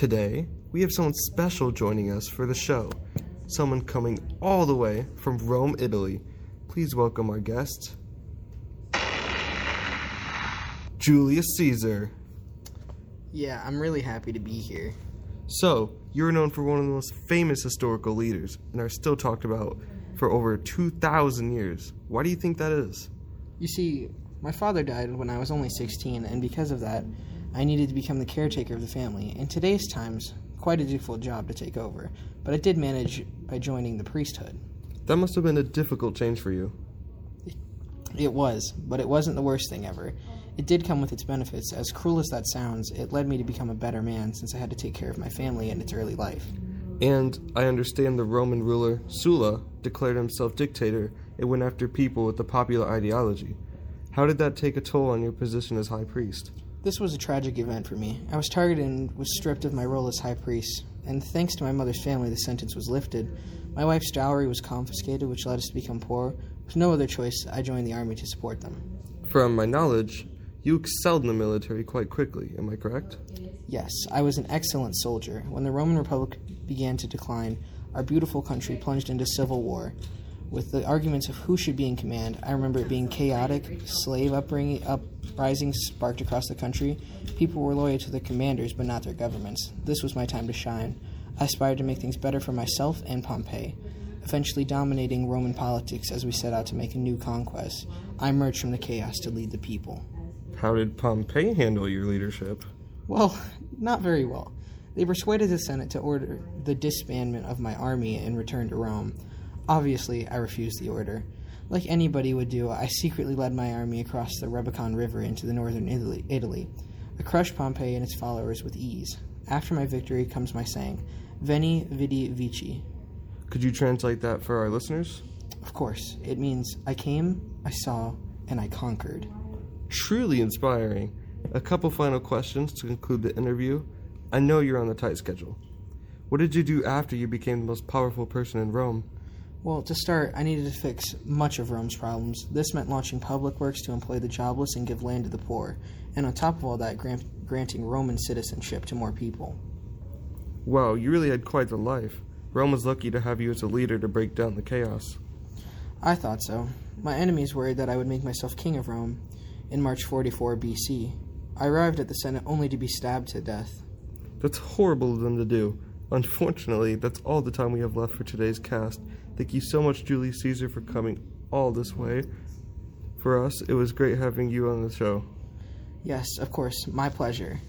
Today, we have someone special joining us for the show. Someone coming all the way from Rome, Italy. Please welcome our guest, Julius Caesar. Yeah, I'm really happy to be here. So, you're known for one of the most famous historical leaders and are still talked about for over 2,000 years. Why do you think that is? You see, my father died when I was only 16, and because of that, I needed to become the caretaker of the family. In today's times, quite a difficult job to take over, but I did manage by joining the priesthood. That must have been a difficult change for you. It was, but it wasn't the worst thing ever. It did come with its benefits. As cruel as that sounds, it led me to become a better man since I had to take care of my family in its early life. And I understand the Roman ruler Sulla declared himself dictator and went after people with the popular ideology. How did that take a toll on your position as high priest? This was a tragic event for me. I was targeted and was stripped of my role as high priest, and thanks to my mother's family, the sentence was lifted. My wife's dowry was confiscated, which led us to become poor. With no other choice, I joined the army to support them. From my knowledge, you excelled in the military quite quickly, am I correct? Yes, I was an excellent soldier. When the Roman Republic began to decline, our beautiful country plunged into civil war. With the arguments of who should be in command, I remember it being chaotic, slave upbringing, uprisings sparked across the country. People were loyal to their commanders, but not their governments. This was my time to shine. I aspired to make things better for myself and Pompey, eventually dominating Roman politics as we set out to make a new conquest. I emerged from the chaos to lead the people. How did Pompey handle your leadership? Well, not very well. They persuaded the Senate to order the disbandment of my army and return to Rome. Obviously, I refused the order. Like anybody would do, I secretly led my army across the Rubicon River into the northern Italy. Italy. I crushed Pompey and its followers with ease. After my victory comes my saying, Veni, vidi, vici. Could you translate that for our listeners? Of course, it means I came, I saw, and I conquered. Truly inspiring. A couple final questions to conclude the interview. I know you're on the tight schedule. What did you do after you became the most powerful person in Rome? Well, to start, I needed to fix much of Rome's problems. This meant launching public works to employ the jobless and give land to the poor, and on top of all that, grant- granting Roman citizenship to more people. Wow, you really had quite the life. Rome was lucky to have you as a leader to break down the chaos. I thought so. My enemies worried that I would make myself king of Rome in March 44 BC. I arrived at the Senate only to be stabbed to death. That's horrible of them to do. Unfortunately, that's all the time we have left for today's cast. Thank you so much, Julius Caesar, for coming all this way. For us, it was great having you on the show. Yes, of course, my pleasure.